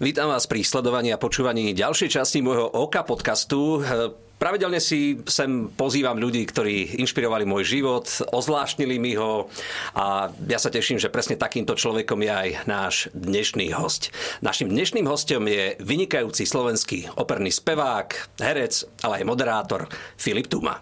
Vítam vás pri sledovaní a počúvaní ďalšej časti môjho OKA podcastu. Pravidelne si sem pozývam ľudí, ktorí inšpirovali môj život, ozvláštnili mi ho a ja sa teším, že presne takýmto človekom je aj náš dnešný host. Našim dnešným hostom je vynikajúci slovenský operný spevák, herec, ale aj moderátor Filip Tuma.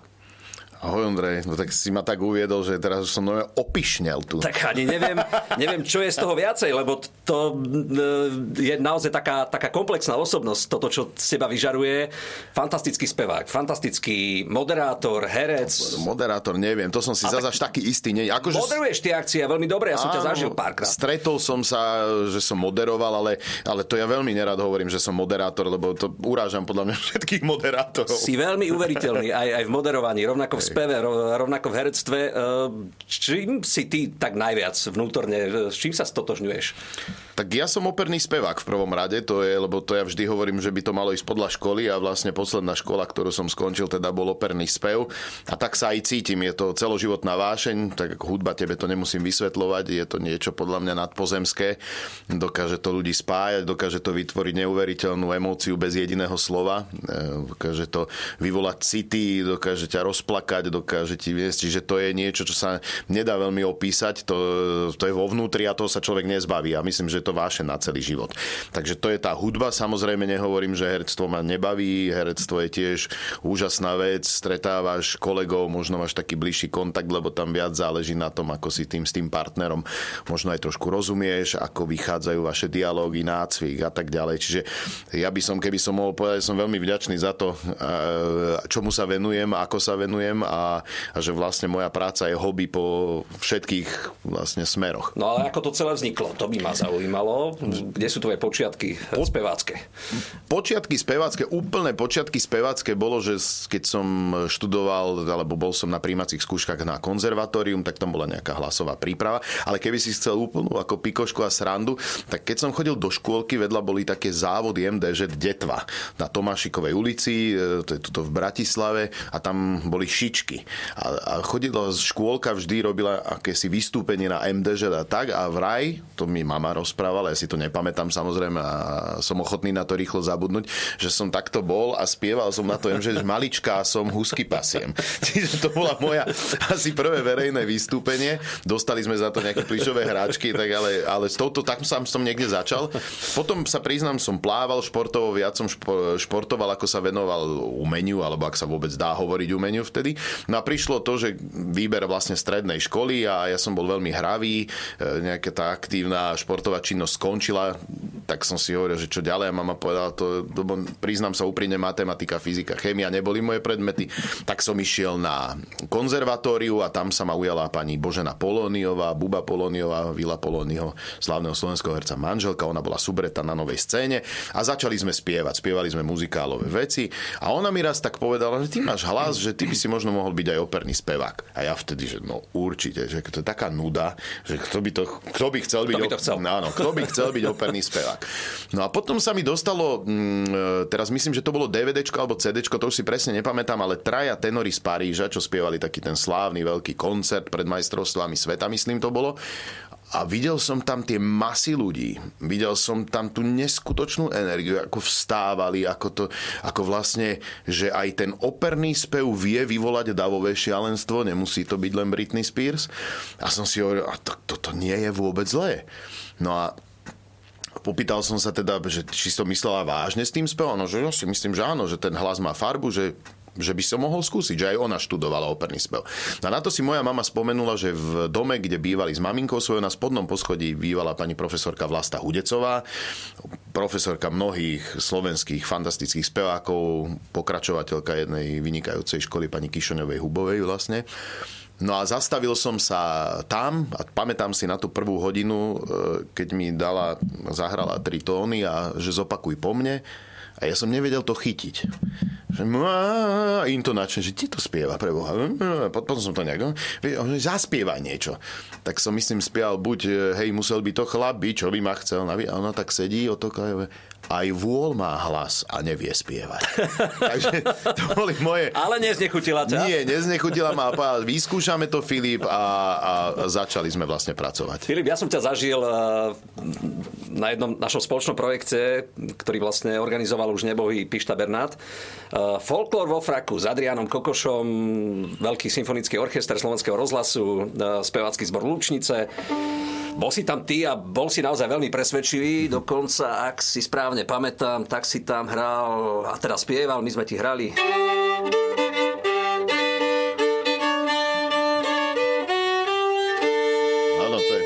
Ahoj Ondrej, no tak si ma tak uviedol, že teraz už som nové opišnel tu. Tak ani neviem, neviem, čo je z toho viacej, lebo to e, je naozaj taká, taká komplexná osobnosť, toto, čo z teba vyžaruje. Fantastický spevák, fantastický moderátor, herec. Moderátor, neviem, to som si zase až taký istý. Nie, akože... Moderuješ tie akcie, veľmi dobre, ja som ťa zažil párkrát. Stretol som sa, že som moderoval, ale, ale to ja veľmi nerad hovorím, že som moderátor, lebo to urážam podľa mňa všetkých moderátorov. Si veľmi uveriteľný aj, aj v moderovaní, rovnako v speve, rovnako v herectve. E, čím si ty tak najviac vnútorne, s čím sa stotožňuješ? Tak ja som operný spevák v prvom rade, to je, lebo to ja vždy hovorím, že by to malo ísť podľa školy a vlastne posledná škola, ktorú som skončil, teda bol operný spev. A tak sa aj cítim, je to celoživotná vášeň, tak ako hudba tebe to nemusím vysvetľovať, je to niečo podľa mňa nadpozemské. Dokáže to ľudí spájať, dokáže to vytvoriť neuveriteľnú emóciu bez jediného slova, e, dokáže to vyvolať city, dokáže ťa rozplakať, dokáže ti viesť, čiže to je niečo, čo sa nedá veľmi opísať, to, to je vo vnútri a toho sa človek nezbaví a myslím, že to váše na celý život. Takže to je tá hudba, samozrejme nehovorím, že herectvo ma nebaví, herectvo je tiež úžasná vec, stretávaš kolegov, možno máš taký bližší kontakt, lebo tam viac záleží na tom, ako si tým s tým partnerom možno aj trošku rozumieš, ako vychádzajú vaše dialógy, nácvik a tak ďalej. Čiže ja by som, keby som mohol povedať, som veľmi vďačný za to, čomu sa venujem, ako sa venujem a, a že vlastne moja práca je hobby po všetkých vlastne smeroch. No ale ako to celé vzniklo, to by ma zaujímalo kde sú tvoje počiatky spevácké? Počiatky spevácké, úplné počiatky spevácké bolo, že keď som študoval, alebo bol som na príjmacích skúškach na konzervatórium, tak tam bola nejaká hlasová príprava, ale keby si chcel úplnú ako pikošku a srandu, tak keď som chodil do škôlky, vedľa boli také závody MDŽ Detva na Tomášikovej ulici, e, to je tuto v Bratislave a tam boli šičky. A, a chodila škôlka, vždy robila akési vystúpenie na MDŽ a tak a vraj, to mi mama rozprávala, rozprával, ja si to nepamätám samozrejme a som ochotný na to rýchlo zabudnúť, že som takto bol a spieval som na to, že maličká som husky pasiem. Čiže to bola moja asi prvé verejné vystúpenie. Dostali sme za to nejaké plišové hráčky, tak ale, ale s touto tak sám som niekde začal. Potom sa priznám, som plával športovo, viac som športoval, ako sa venoval umeniu, alebo ak sa vôbec dá hovoriť umeniu vtedy. No a prišlo to, že výber vlastne strednej školy a ja som bol veľmi hravý, e, nejaká tá aktívna športová činnosť skončila, tak som si hovoril, že čo ďalej. A mama povedala, to, to priznám sa úprimne, matematika, fyzika, chémia neboli moje predmety. Tak som išiel na konzervatóriu a tam sa ma ujala pani Božena Polóniová, Buba Polóniová, Vila Polóniho, slavného slovenského herca manželka. Ona bola subreta na novej scéne a začali sme spievať. Spievali sme muzikálové veci a ona mi raz tak povedala, že ty máš hlas, že ty by si možno mohol byť aj operný spevák. A ja vtedy, že no určite, že to je taká nuda, že kto by, to, kto by chcel byť... Kto by to chcel? No, áno, kto by chcel byť operný spevák. No a potom sa mi dostalo, mm, teraz myslím, že to bolo DVD alebo CD, to už si presne nepamätám, ale traja tenory z Paríža, čo spievali taký ten slávny veľký koncert pred majstrovstvami sveta, myslím to bolo. A videl som tam tie masy ľudí. Videl som tam tú neskutočnú energiu, ako vstávali, ako to, ako vlastne, že aj ten operný spev vie vyvolať davové šialenstvo, nemusí to byť len Britney Spears. A som si hovoril, a to, toto nie je vôbec zlé. No a popýtal som sa teda, že či to myslela vážne s tým spevom. No, že ja si myslím, že áno, že ten hlas má farbu, že že by som mohol skúsiť, že aj ona študovala operný spev. No a na to si moja mama spomenula, že v dome, kde bývali s maminkou svojou, na spodnom poschodí bývala pani profesorka Vlasta Hudecová, profesorka mnohých slovenských fantastických spevákov, pokračovateľka jednej vynikajúcej školy pani Kišoňovej Hubovej vlastne. No a zastavil som sa tam a pamätám si na tú prvú hodinu, e, keď mi dala, zahrala tri tóny a že zopakuj po mne. A ja som nevedel to chytiť. Že intonačne, že ti to spieva pre Boha. Potom som to nejak, že zaspieva niečo. Tak som myslím spieval buď, e, hej, musel by to chlap byť, čo by ma chcel. A ono tak sedí, otoká, aj vôľ má hlas a nevie spievať. Takže to boli moje... Ale neznechutila ťa? Nie, neznechutila ma. Vyskúšame to, Filip, a, a začali sme vlastne pracovať. Filip, ja som ťa zažil eh, na jednom našom spoločnom projekte, ktorý vlastne organizoval už nebohý Pišta Bernát. Eh, Folklor vo fraku s Adrianom Kokošom, veľký symfonický orchester Slovenského rozhlasu, eh, spevácky zbor Lučnice. Bol si tam ty a bol si naozaj veľmi presvedčivý, dokonca, ak si správne pamätám, tak si tam hral a teda spieval, my sme ti hrali. Áno, to je...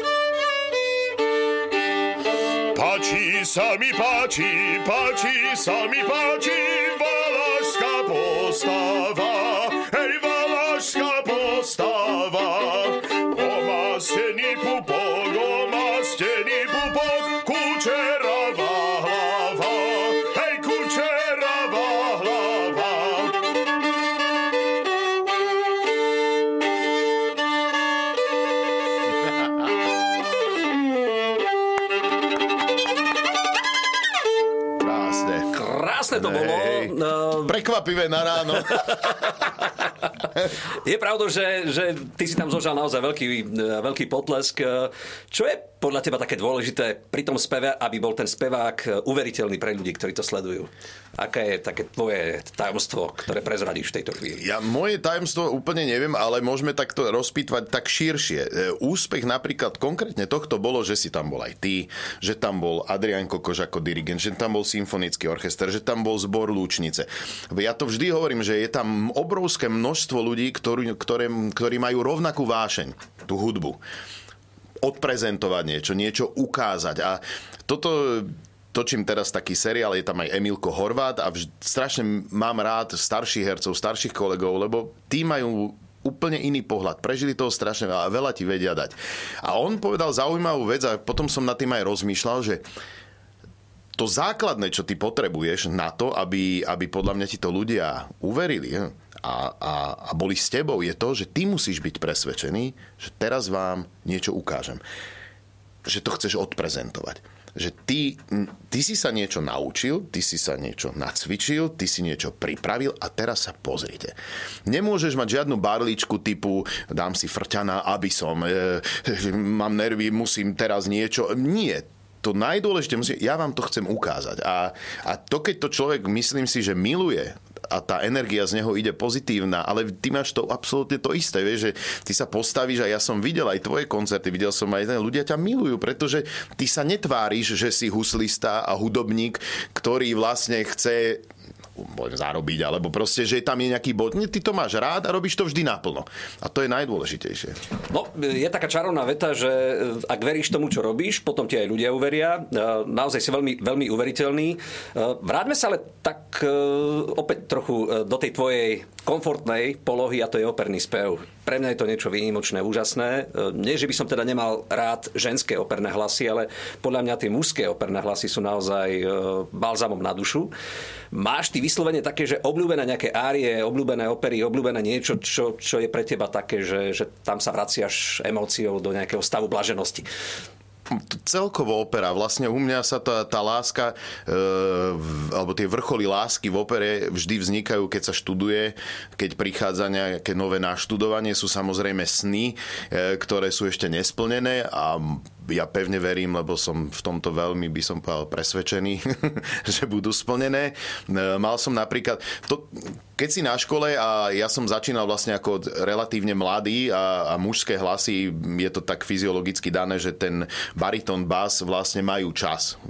Páči sa mi páči, páči sa mi páči, valašská postava, Krásne to bolo. No, Prekvapivé na ráno. Je pravdou, že, že ty si tam zožal naozaj veľký, veľký potlesk. Čo je podľa teba také dôležité pri tom speve, aby bol ten spevák uveriteľný pre ľudí, ktorí to sledujú? Aké je také tvoje tajomstvo, ktoré prezradíš v tejto chvíli? Ja moje tajomstvo úplne neviem, ale môžeme takto rozpýtvať tak širšie. E, Úspech napríklad konkrétne tohto bolo, že si tam bol aj ty, že tam bol Adrian Kokoš ako dirigent, že tam bol symfonický orchester, že tam bol zbor Lúčnice. Ja to vždy hovorím, že je tam obrovské množstvo ľudí, ktorí, ktoré, ktorí majú rovnakú vášeň, tú hudbu odprezentovať niečo, niečo ukázať. A toto točím teraz taký seriál, je tam aj Emilko Horvát a vž- strašne mám rád starších hercov, starších kolegov, lebo tí majú úplne iný pohľad. Prežili toho strašne veľa a veľa ti vedia dať. A on povedal zaujímavú vec a potom som nad tým aj rozmýšľal, že to základné, čo ty potrebuješ na to, aby, aby podľa mňa ti to ľudia uverili a, a, a boli s tebou, je to, že ty musíš byť presvedčený, že teraz vám niečo ukážem. Že to chceš odprezentovať. Že ty, ty si sa niečo naučil, ty si sa niečo nacvičil, ty si niečo pripravil a teraz sa pozrite. Nemôžeš mať žiadnu barličku typu dám si frťana, aby som, e, mám nervy, musím teraz niečo. Nie, to najdôležité, ja vám to chcem ukázať. A, a to, keď to človek, myslím si, že miluje a tá energia z neho ide pozitívna, ale ty máš to absolútne to isté, vieš, že ty sa postavíš a ja som videl aj tvoje koncerty, videl som aj ľudia ťa milujú, pretože ty sa netváriš, že si huslista a hudobník, ktorý vlastne chce poviem, zarobiť, alebo proste, že tam je nejaký bod. Nie, ty to máš rád a robíš to vždy naplno. A to je najdôležitejšie. No, je taká čarovná veta, že e, ak veríš tomu, čo robíš, potom ti aj ľudia uveria. E, Naozaj si veľmi, veľmi uveriteľný. E, Vráťme sa ale tak opäť trochu do tej tvojej komfortnej polohy a to je operný spev. Pre mňa je to niečo výnimočné, úžasné. Nie, že by som teda nemal rád ženské operné hlasy, ale podľa mňa tie mužské operné hlasy sú naozaj balzamom na dušu. Máš ty vyslovene také, že obľúbené nejaké árie, obľúbené opery, obľúbené niečo, čo, čo je pre teba také, že, že tam sa vraciaš emóciou do nejakého stavu blaženosti? Celkovo opera. Vlastne u mňa sa tá, tá láska, e, alebo tie vrcholy lásky v opere vždy vznikajú, keď sa študuje, keď prichádza nejaké nové naštudovanie. Sú samozrejme sny, e, ktoré sú ešte nesplnené a ja pevne verím, lebo som v tomto veľmi, by som povedal, presvedčený, že budú splnené. E, Mal som napríklad, to, keď si na škole a ja som začínal vlastne ako relatívne mladý a, a mužské hlasy, je to tak fyziologicky dané, že ten baritón bas vlastne majú čas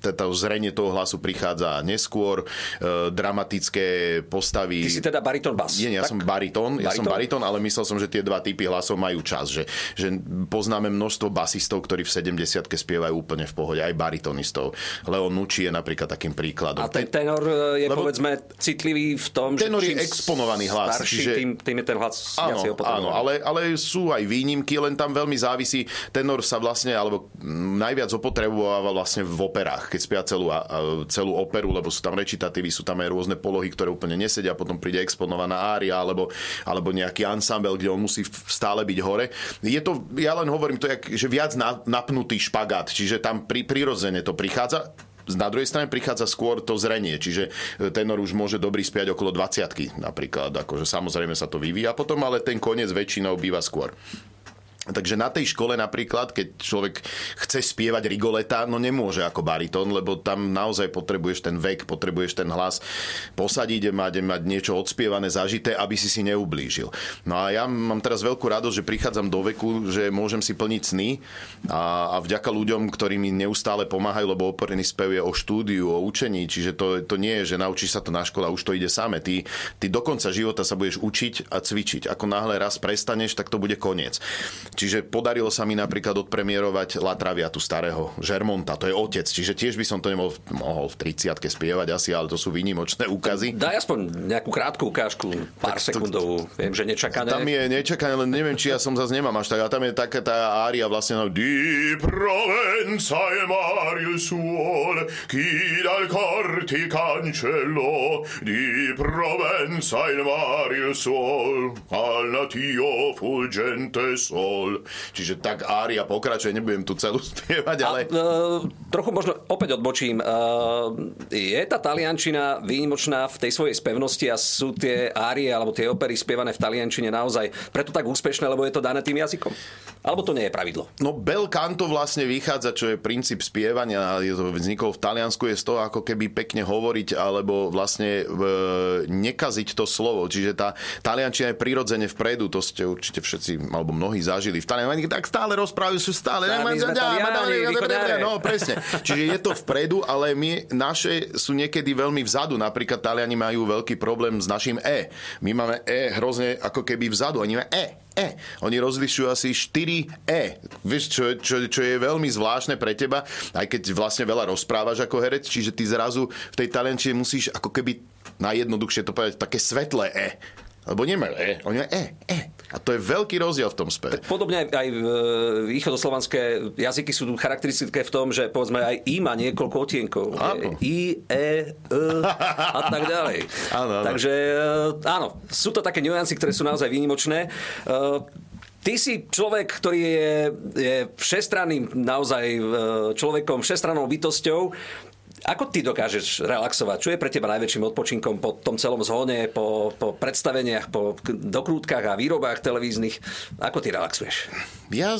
to zrenie toho hlasu prichádza neskôr, e, dramatické postavy... Ty si teda baritón bas. Nie, ja tak? som baritón, ja som baritón, ale myslel som, že tie dva typy hlasov majú čas, že, že poznáme množstvo basistov, ktorí v 70 spievajú úplne v pohode, aj baritonistov. Leon Nucci je napríklad takým príkladom. A ten tenor je Lebo- povedzme citlivý v tom, Tenor že je exponovaný hlas, Starší, čiže- tým, tým je ten hlas Áno, áno ale, ale sú aj výnimky, len tam veľmi závisí. Tenor sa vlastne, alebo najviac opotrebováva vlastne v operách, keď spia celú, a- celú operu, lebo sú tam rečitatívy, sú tam aj rôzne polohy, ktoré úplne nesedia, potom príde exponovaná ária, alebo, alebo nejaký ansambel, kde on musí stále byť hore. Je to, ja len hovorím, to jak, že viac na, napnutý špagát, čiže tam pri, prirodzene to prichádza na druhej strane prichádza skôr to zrenie, čiže e, tenor už môže dobrý spiať okolo 20 napríklad, akože samozrejme sa to vyvíja potom, ale ten koniec väčšinou býva skôr. Takže na tej škole napríklad, keď človek chce spievať Rigoleta, no nemôže ako baritón, lebo tam naozaj potrebuješ ten vek, potrebuješ ten hlas posadiť, mať, mať niečo odspievané, zažité, aby si si neublížil. No a ja mám teraz veľkú radosť, že prichádzam do veku, že môžem si plniť sny a, a vďaka ľuďom, ktorí mi neustále pomáhajú, lebo operný spev je o štúdiu, o učení, čiže to, to nie je, že naučíš sa to na škole a už to ide same. Ty, ty do konca života sa budeš učiť a cvičiť. Ako náhle raz prestaneš, tak to bude koniec. Čiže podarilo sa mi napríklad odpremierovať Latraviatu starého Žermonta, to je otec, čiže tiež by som to nemohol mohol v 30 spievať asi, ale to sú výnimočné úkazy. Daj aspoň nejakú krátku ukážku, pár tak sekundovú, viem, že nečakané. Tam je nečakané, len neviem, či ja som zase nemám až tak, a tam je taká tá ária vlastne, no, Di Provenza e Mario suol, chi dal corti cancello, di Provenza e Mario suol, al natio fulgente sol bol. Čiže tak ária pokračuje, nebudem tu celú spievať, ale... A, uh, trochu možno opäť odbočím. Uh, je tá taliančina výnimočná v tej svojej spevnosti a sú tie árie alebo tie opery spievané v taliančine naozaj preto tak úspešné, lebo je to dané tým jazykom? Alebo to nie je pravidlo? No bel canto vlastne vychádza, čo je princíp spievania, je to vznikol v Taliansku, je z toho ako keby pekne hovoriť alebo vlastne e, nekaziť to slovo. Čiže tá taliančina je prirodzene vpredu, to ste určite všetci, alebo mnohí zažili v Taliani, tak stále rozprávajú, sú stále. No, presne. Čiže je to vpredu, ale my, naše sú niekedy veľmi vzadu. Napríklad Taliani majú veľký problém s našim E. My máme E hrozne ako keby vzadu. Oni majú E. E. Oni rozlišujú asi 4 E. Vieš, čo, čo, čo je veľmi zvláštne pre teba, aj keď vlastne veľa rozprávaš ako herec, čiže ty zrazu v tej taliančine musíš ako keby najjednoduchšie to povedať, také svetlé E. Lebo nemajú E, oni majú E, E. A to je veľký rozdiel v tom speve. Podobne aj, aj východoslovanské jazyky sú charakteristické v tom, že povedzme aj I má niekoľko otienkov. I, E, E a tak ďalej. áno, áno. Takže e, áno, sú to také nuancy, ktoré sú naozaj výnimočné. E, Ty si človek, ktorý je, je všestranným naozaj e, človekom, všestrannou bytosťou. Ako ty dokážeš relaxovať? Čo je pre teba najväčším odpočinkom po tom celom zhone, po, po predstaveniach, po dokrútkach a výrobách televíznych? Ako ty relaxuješ? Ja,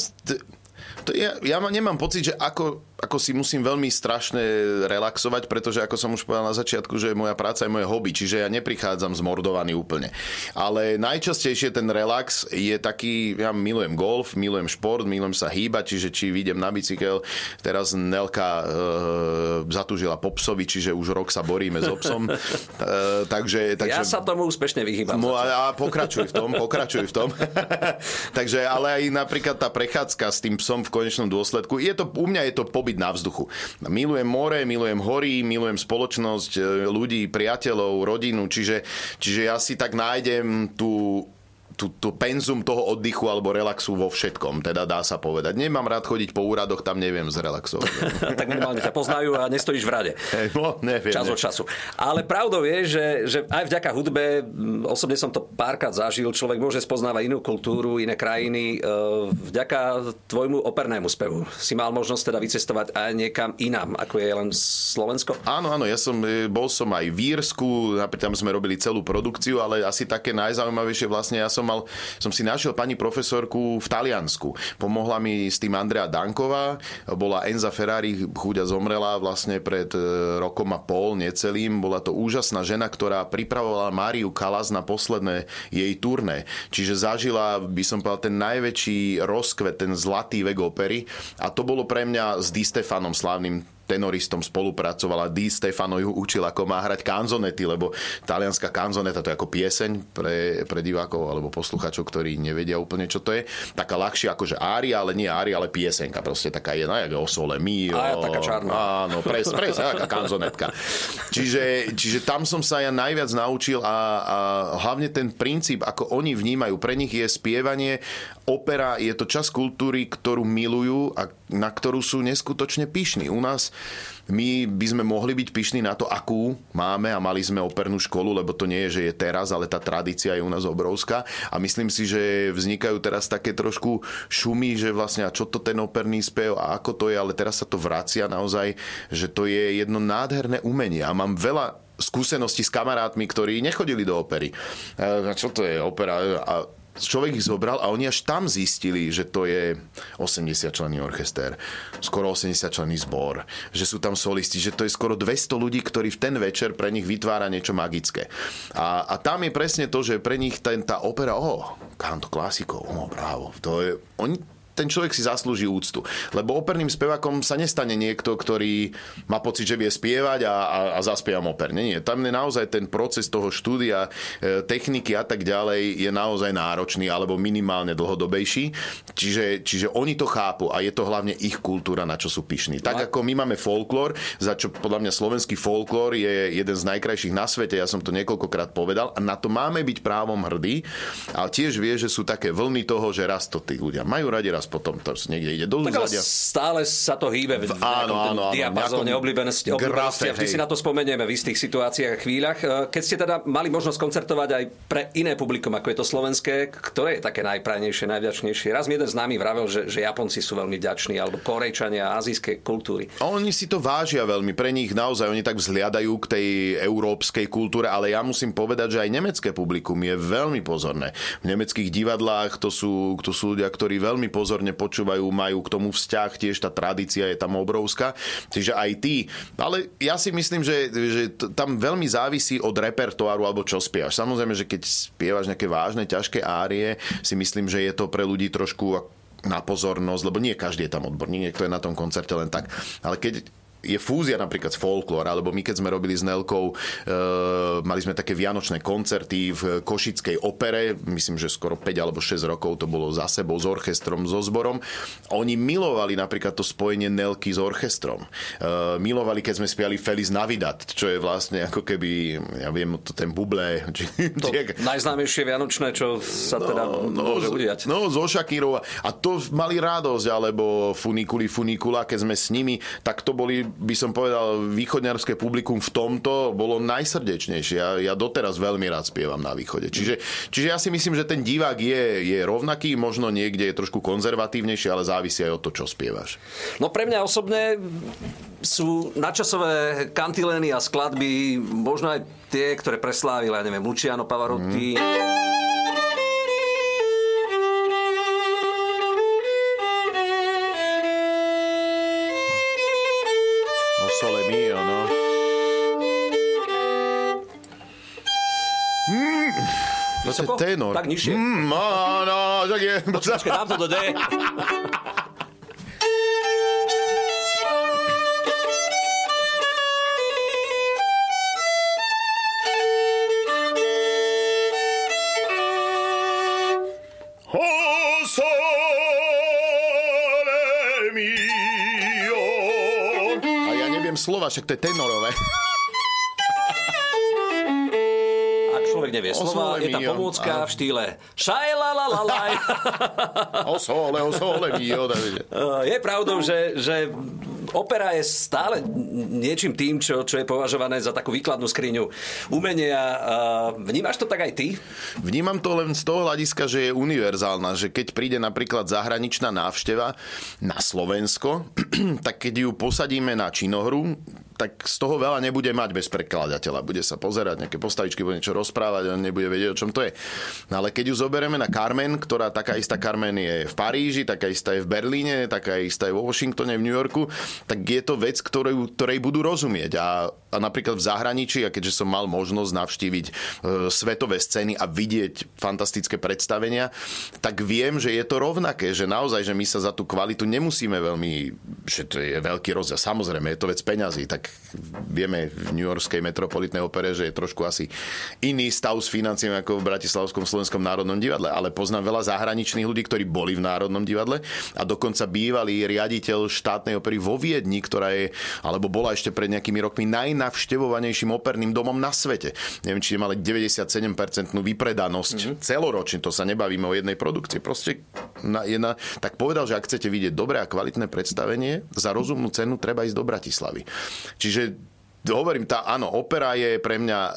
to ja, ja nemám pocit, že ako ako si musím veľmi strašne relaxovať, pretože ako som už povedal na začiatku, že moja práca je moje hobby, čiže ja neprichádzam zmordovaný úplne. Ale najčastejšie ten relax je taký, ja milujem golf, milujem šport, milujem sa hýbať, čiže či vidím na bicykel, teraz Nelka e, zatúžila po psovi, čiže už rok sa boríme s obsom. e, takže, takže, ja sa tomu úspešne vyhýbam. A, a pokračuj v tom, pokračuj v tom. takže ale aj napríklad tá prechádzka s tým psom v konečnom dôsledku, je to, u mňa je to pobyt byť na vzduchu. Milujem more, milujem hory, milujem spoločnosť e, ľudí, priateľov, rodinu, čiže, čiže ja si tak nájdem tú tú, tú penzum toho oddychu alebo relaxu vo všetkom, teda dá sa povedať. Nemám rád chodiť po úradoch, tam neviem zrelaxovať. tak minimálne ťa poznajú a nestojíš v rade. Hey, no, neviem, Čas od času. Ale pravdou je, že, že aj vďaka hudbe, osobne som to párkrát zažil, človek môže spoznávať inú kultúru, iné krajiny. E, vďaka tvojmu opernému spevu si mal možnosť teda vycestovať aj niekam inám, ako je len Slovensko? Áno, áno, ja som, e, bol som aj v Írsku, tam sme robili celú produkciu, ale asi také najzaujímavejšie vlastne ja som mal, som si našiel pani profesorku v Taliansku. Pomohla mi s tým Andrea Danková, bola Enza Ferrari, chuďa zomrela vlastne pred e, rokom a pol, necelým. Bola to úžasná žena, ktorá pripravovala Máriu Kalas na posledné jej turné. Čiže zažila, by som povedal, ten najväčší rozkvet, ten zlatý vek opery. A to bolo pre mňa s Di Stefanom, slávnym tenoristom spolupracovala. Di Stefano ju učil, ako má hrať kanzonety, lebo talianská kanzoneta to je ako pieseň pre, pre divákov alebo posluchačov, ktorí nevedia úplne, čo to je. Taká ľahšia akože ária, ale nie ária, ale piesenka. Proste taká je, no, jak o sole mio. A ja taká čarná. Áno, pres, pres, taká kanzonetka. Čiže, čiže tam som sa ja najviac naučil a, a hlavne ten princíp, ako oni vnímajú. Pre nich je spievanie, opera, je to čas kultúry, ktorú milujú a na ktorú sú neskutočne pyšní. U nás my by sme mohli byť pyšní na to, akú máme a mali sme opernú školu, lebo to nie je, že je teraz, ale tá tradícia je u nás obrovská. A myslím si, že vznikajú teraz také trošku šumy, že vlastne a čo to ten operný spev a ako to je, ale teraz sa to vracia naozaj, že to je jedno nádherné umenie. A mám veľa skúsenosti s kamarátmi, ktorí nechodili do opery. A čo to je opera? A človek ich zobral a oni až tam zistili, že to je 80 členný orchester, skoro 80 členný zbor, že sú tam solisti, že to je skoro 200 ľudí, ktorí v ten večer pre nich vytvára niečo magické. A, a tam je presne to, že pre nich ten, tá opera, oh, kanto klasikov, oh, bravo, to je, oni ten človek si zaslúži úctu. Lebo operným spevakom sa nestane niekto, ktorý má pocit, že vie spievať a, a, a zaspievam operne. Nie, tam je naozaj ten proces toho štúdia, e, techniky a tak ďalej je naozaj náročný alebo minimálne dlhodobejší. Čiže, čiže oni to chápu a je to hlavne ich kultúra, na čo sú pyšní. Tak ako my máme folklór, za čo podľa mňa slovenský folklór je jeden z najkrajších na svete, ja som to niekoľkokrát povedal a na to máme byť právom hrdí. A tiež vie, že sú také vlny toho, že raz to tí ľudia majú radi, raz potom to niekde ide dolu. Tak ale stále sa to hýbe v áno, áno, áno, diapazóne oblíbenosti. Grafe, vždy si na to spomenieme v istých situáciách a chvíľach. E, keď ste teda mali možnosť koncertovať aj pre iné publikum, ako je to slovenské, ktoré je také najprajnejšie, najvďačnejšie? Raz mi jeden nami vravel, že, že Japonci sú veľmi vďační, alebo Korejčania, azijské kultúry. Oni si to vážia veľmi. Pre nich naozaj oni tak vzliadajú k tej európskej kultúre, ale ja musím povedať, že aj nemecké publikum je veľmi pozorné. V nemeckých divadlách to sú, to sú ľudia, ktorí veľmi pozorne pozorne počúvajú, majú k tomu vzťah, tiež tá tradícia je tam obrovská. Čiže aj tí. Ale ja si myslím, že, že tam veľmi závisí od repertoáru alebo čo spievaš. Samozrejme, že keď spievaš nejaké vážne, ťažké árie, si myslím, že je to pre ľudí trošku na pozornosť, lebo nie každý je tam odborník, niekto je na tom koncerte len tak. Ale keď je fúzia napríklad s folklór, alebo my keď sme robili s Nelkou, e, mali sme také vianočné koncerty v Košickej opere, myslím, že skoro 5 alebo 6 rokov to bolo za sebou s orchestrom, so zborom. Oni milovali napríklad to spojenie Nelky s orchestrom. E, milovali, keď sme spiali Feliz Navidad, čo je vlastne ako keby, ja viem, to ten buble. Či, to či, najznámejšie vianočné, čo sa no, teda no, môže udiať. No, zo Shakirova. A to mali radosť, alebo Funikuli Funikula, keď sme s nimi, tak to boli by som povedal, východňarské publikum v tomto bolo najsrdečnejšie. Ja, ja doteraz veľmi rád spievam na východe. Čiže, čiže ja si myslím, že ten divák je, je rovnaký, možno niekde je trošku konzervatívnejší, ale závisí aj od to, čo spievaš. No pre mňa osobne sú nadčasové kantilény a skladby, možno aj tie, ktoré preslávil, ja neviem, Luciano Pavarotti. Mm. Vysoko? Tenor. Tak nižšie. Mm, no, no, tak je. Počkaj, dám to do D. Slova, však to je tenorové. Človek nevie slova, je tam pomôcka v štýle šajla la la la. O sole, o sole mio. Je pravdou, že, že opera je stále niečím tým, čo, čo je považované za takú výkladnú skriňu umenia. Vnímaš to tak aj ty? Vnímam to len z toho hľadiska, že je univerzálna, že keď príde napríklad zahraničná návšteva na Slovensko, tak keď ju posadíme na činohru, tak z toho veľa nebude mať bez prekladateľa. Bude sa pozerať, nejaké postavičky, bude niečo rozprávať, on nebude vedieť, o čom to je. No ale keď ju zoberieme na Carmen, ktorá taká istá Carmen je v Paríži, taká istá je v Berlíne, taká istá je vo Washingtone, v New Yorku, tak je to vec, ktorej, ktorej budú rozumieť. A, a napríklad v zahraničí, a keďže som mal možnosť navštíviť e, svetové scény a vidieť fantastické predstavenia, tak viem, že je to rovnaké, že naozaj, že my sa za tú kvalitu nemusíme veľmi, že to je veľký rozdiel. Samozrejme, je to vec peňazí, tak vieme v New Yorkskej metropolitnej opere, že je trošku asi iný stav s financiami ako v Bratislavskom Slovenskom národnom divadle, ale poznám veľa zahraničných ľudí, ktorí boli v Národnom divadle a dokonca bývalý riaditeľ štátnej opery vo Viedni, ktorá je, alebo bola ešte pred nejakými rokmi najnavštevovanejším operným domom na svete. Neviem, či mali 97% vypredanosť mm-hmm. celoročne, to sa nebavíme o jednej produkcii. Proste na, je na, tak povedal, že ak chcete vidieť dobré a kvalitné predstavenie, za rozumnú cenu treba ísť do Bratislavy. Čiže hovorím, tá, áno, opera je pre mňa uh,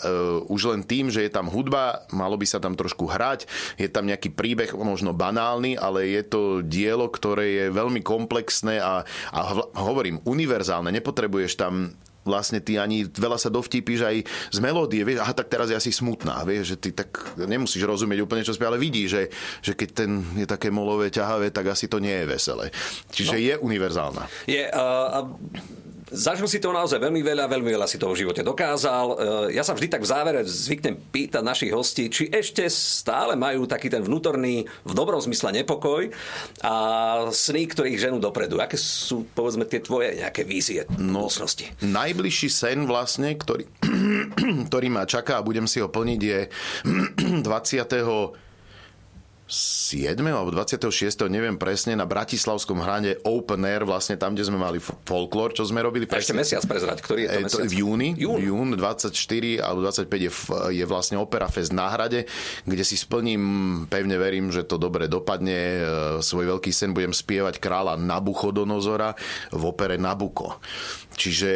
už len tým, že je tam hudba, malo by sa tam trošku hrať, je tam nejaký príbeh, možno banálny, ale je to dielo, ktoré je veľmi komplexné a, a hovorím, univerzálne. Nepotrebuješ tam vlastne ty ani veľa sa dovtípiš aj z melódie, vieš, aha, tak teraz je asi smutná, vieš, že ty tak nemusíš rozumieť úplne, čo spieva, ale vidíš, že, že keď ten je také molové, ťahavé, tak asi to nie je veselé. Čiže no. je univerzálna. Je, uh, Zažil si toho naozaj veľmi veľa, veľmi veľa si toho v živote dokázal. E, ja sa vždy tak v závere zvyknem pýtať našich hostí, či ešte stále majú taký ten vnútorný, v dobrom zmysle nepokoj a sny, ktorých ženú dopredu. Aké sú, povedzme, tie tvoje nejaké vízie no, budúcnosti? Najbližší sen vlastne, ktorý, ktorý ma čaká a budem si ho plniť, je 20. 7. alebo 26. neviem presne, na Bratislavskom hrane Open Air, vlastne tam, kde sme mali folklór, čo sme robili. Presne. Ešte mesiac prezrať, ktorý je to, mesiac? to V júni, Jún. jún 24 alebo 25 je, je vlastne Opera Fest na hrade, kde si splním, pevne verím, že to dobre dopadne. E, svoj veľký sen budem spievať kráľa Nabuchodonozora v opere Nabuko. Čiže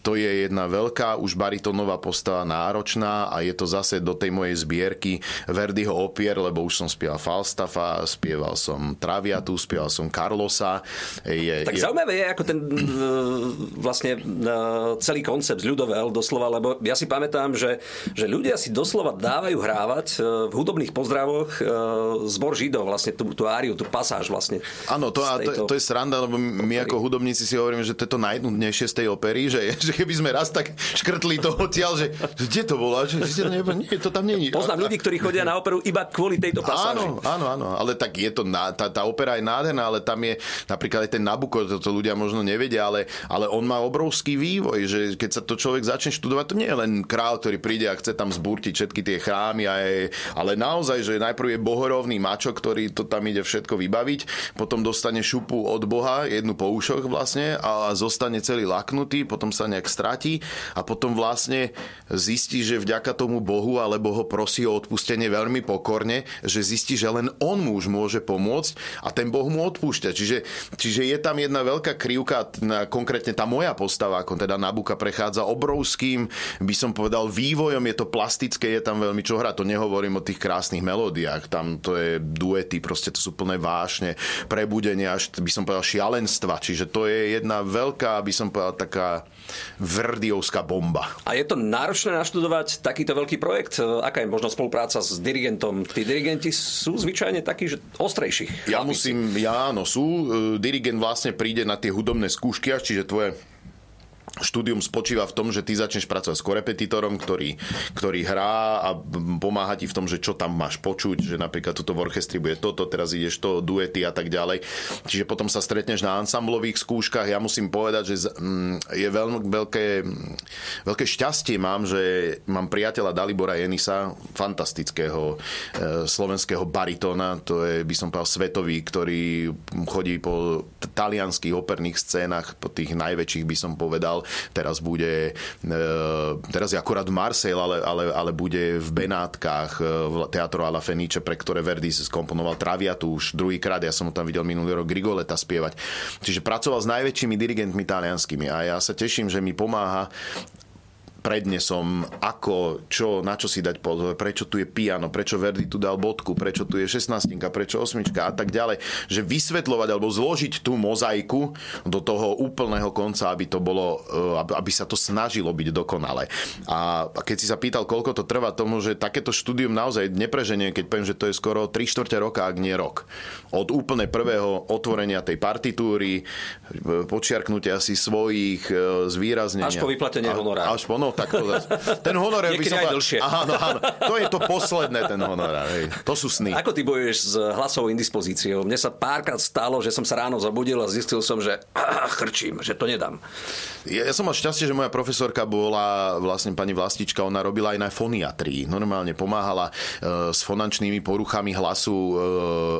to je jedna veľká, už baritónová postava náročná a je to zase do tej mojej zbierky Verdiho opier, lebo už som spieval Falstaffa, spieval som Traviatu, spieval som Carlosa. Je, tak je... zaujímavé je ako ten e, vlastne e, celý koncept ľudovel doslova, lebo ja si pamätám, že, že ľudia si doslova dávajú hrávať e, v hudobných pozdravoch zbor Židov, vlastne tú, tú áriu, tú pasáž vlastne. Áno, to, tejto... to, to je sranda, lebo my ako hudobníci si hovoríme, že to je to najnudnejšie z tej opery, že, že keby sme raz tak škrtli to odtiaľ, že kde to bolo? Že, že to, nie, nie, to tam není. Poznám ľudí, ktorí chodia na operu iba kvôli tejto pasáži. Áno, áno, áno, ale tak je to, tá, tá opera je nádherná, ale tam je napríklad aj ten Nabuko, to, to ľudia možno nevedia, ale, ale on má obrovský vývoj, že keď sa to človek začne študovať, to nie je len král, ktorý príde a chce tam zburtiť všetky tie chrámy, a je, ale naozaj, že najprv je bohorovný mačo, ktorý to tam ide všetko vybaviť, potom dostane šupu od Boha, jednu poušok vlastne a zostane celý lak zaknutý, potom sa nejak stratí a potom vlastne zistí, že vďaka tomu Bohu alebo ho prosí o odpustenie veľmi pokorne, že zistí, že len on mu už môže pomôcť a ten Boh mu odpúšťa. Čiže, čiže je tam jedna veľká krivka, konkrétne tá moja postava, ako teda Nabuka prechádza obrovským, by som povedal, vývojom, je to plastické, je tam veľmi čo hrať, to nehovorím o tých krásnych melódiách, tam to je duety, proste to sú plné vášne, prebudenia, až by som povedal šialenstva, čiže to je jedna veľká, by som povedal, taká verdiovská bomba. A je to náročné naštudovať takýto veľký projekt? Aká je možno spolupráca s dirigentom? Tí dirigenti sú zvyčajne takí, že ostrejších. Ja musím, ja áno, sú. Dirigent vlastne príde na tie hudobné skúšky, čiže tvoje štúdium spočíva v tom, že ty začneš pracovať s korepetitorom, ktorý, ktorý hrá a pomáha ti v tom, že čo tam máš počuť, že napríklad tuto v orchestri bude toto, teraz ideš to, duety a tak ďalej. Čiže potom sa stretneš na ansamblových skúškach. Ja musím povedať, že mm, je veľmi veľké, veľké šťastie mám, že mám priateľa Dalibora Jenisa, fantastického e, slovenského baritóna, to je, by som povedal, svetový, ktorý chodí po talianských operných scénach, po tých najväčších by som povedal teraz bude, e, teraz je akurát v Marseille, ale, ale, ale bude v Benátkach, e, v Teatro alla Fenice, pre ktoré Verdi skomponoval Traviatu už druhýkrát, ja som ho tam videl minulý rok Grigoleta spievať. Čiže pracoval s najväčšími dirigentmi talianskými a ja sa teším, že mi pomáha prednesom, ako, čo, na čo si dať pozor, prečo tu je piano, prečo Verdi tu dal bodku, prečo tu je 16, prečo osmička a tak ďalej. Že vysvetľovať alebo zložiť tú mozaiku do toho úplného konca, aby to bolo, eh, aby sa to snažilo byť dokonale. A keď si sa pýtal, koľko to trvá tomu, že takéto štúdium naozaj nepreženie, keď poviem, že to je skoro 3 čtvrte roka, ak nie rok. Od úplne prvého otvorenia tej partitúry, eh, počiarknutia si svojich eh, zvýraznenia. Až po vyplatenie honoráru. Až po, no, tak to Ten honorár by som... Povedal, áno, áno, to je to posledné, ten honorár. Hej. To sú sny. Ako ty bojuješ s hlasovou indispozíciou? Mne sa párkrát stalo, že som sa ráno zabudil a zistil som, že ah, chrčím, že to nedám. Ja, ja som mal šťastie, že moja profesorka bola vlastne pani Vlastička, ona robila aj na foniatrii. Normálne pomáhala e, s fonančnými poruchami hlasu e,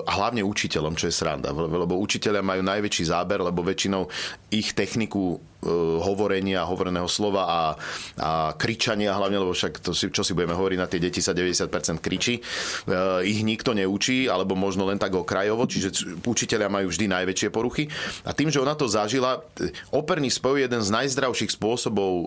hlavne učiteľom, čo je sranda. Lebo učiteľia majú najväčší záber, lebo väčšinou ich techniku hovorenia, hovoreného slova a, a kričania hlavne, lebo však to si, čo si budeme hovoriť, na tie deti sa 90% kričí. E, ich nikto neučí, alebo možno len tak okrajovo, čiže učiteľia majú vždy najväčšie poruchy. A tým, že ona to zažila, e, operný spev je jeden z najzdravších spôsobov e,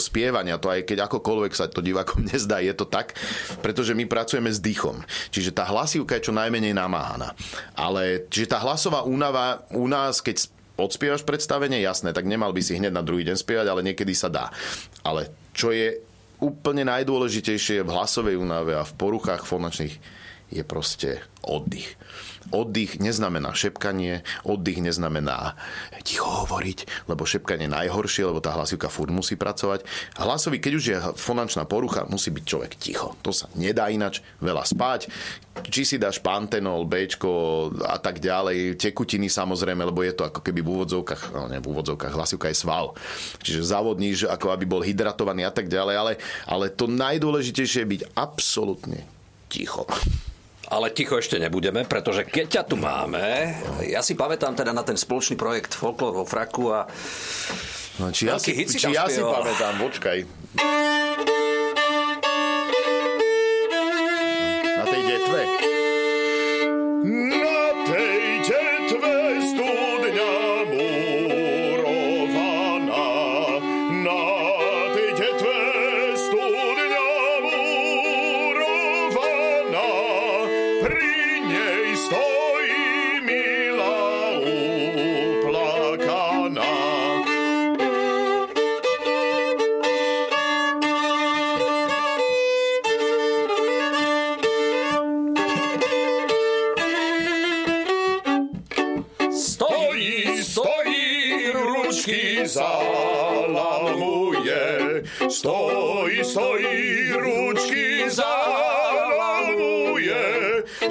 spievania. To aj keď akokoľvek sa to divákom nezdá, je to tak, pretože my pracujeme s dýchom. Čiže tá hlasivka je čo najmenej namáhaná. Ale čiže tá hlasová únava u nás, keď odspievaš predstavenie, jasné, tak nemal by si hneď na druhý deň spievať, ale niekedy sa dá. Ale čo je úplne najdôležitejšie v hlasovej únave a v poruchách fonačných je proste oddych. Oddych neznamená šepkanie, oddych neznamená ticho hovoriť, lebo šepkanie je najhoršie, lebo tá hlasivka furt musí pracovať. Hlasový, keď už je fonančná porucha, musí byť človek ticho. To sa nedá inač, veľa spať. Či si dáš pantenol, Bčko a tak ďalej, tekutiny samozrejme, lebo je to ako keby v úvodzovkách, no nie v úvodzovkách, hlasivka je sval. Čiže zavodníš, ako aby bol hydratovaný a tak ďalej, ale, ale to najdôležitejšie je byť absolútne ticho. Ale ticho ešte nebudeme, pretože keď ťa tu máme, ja si pamätám teda na ten spoločný projekt Folklor vo fraku a No, či ja, si, či ja si pamätám, počkaj.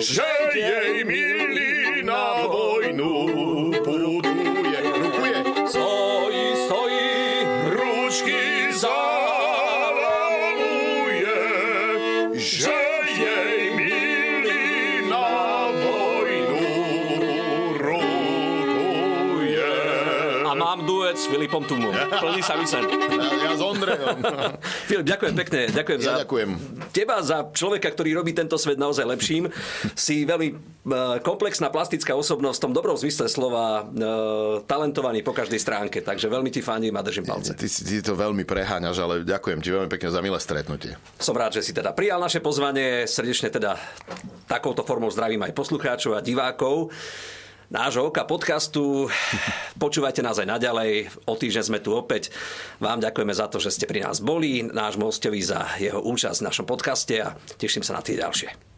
Že jej milý na vojnu putuje. Rukuje. stojí, stojí. Ručky zalamuje, že jej milý na vojnu rukuje. A mám duet s Filipom Tumom. Plný sa mi sen. Ja, ja s Ondrejom. Filip, ďakujem pekne. Ďakujem Ja za, ďakujem. Teba za človeka, ktorý robí tento svet naozaj lepším. Si veľmi e, komplexná plastická osobnosť v tom dobrom zmysle slova, e, talentovaný po každej stránke. Takže veľmi ti fandím a držím palce. Ty, ty to veľmi preháňaš, ale ďakujem ti veľmi pekne za milé stretnutie. Som rád, že si teda prijal naše pozvanie. Srdečne teda takouto formou zdravím aj poslucháčov a divákov nášho Oka podcastu. Počúvajte nás aj naďalej. O týždeň sme tu opäť. Vám ďakujeme za to, že ste pri nás boli. Nášmu hostovi za jeho účasť v našom podcaste a teším sa na tie ďalšie.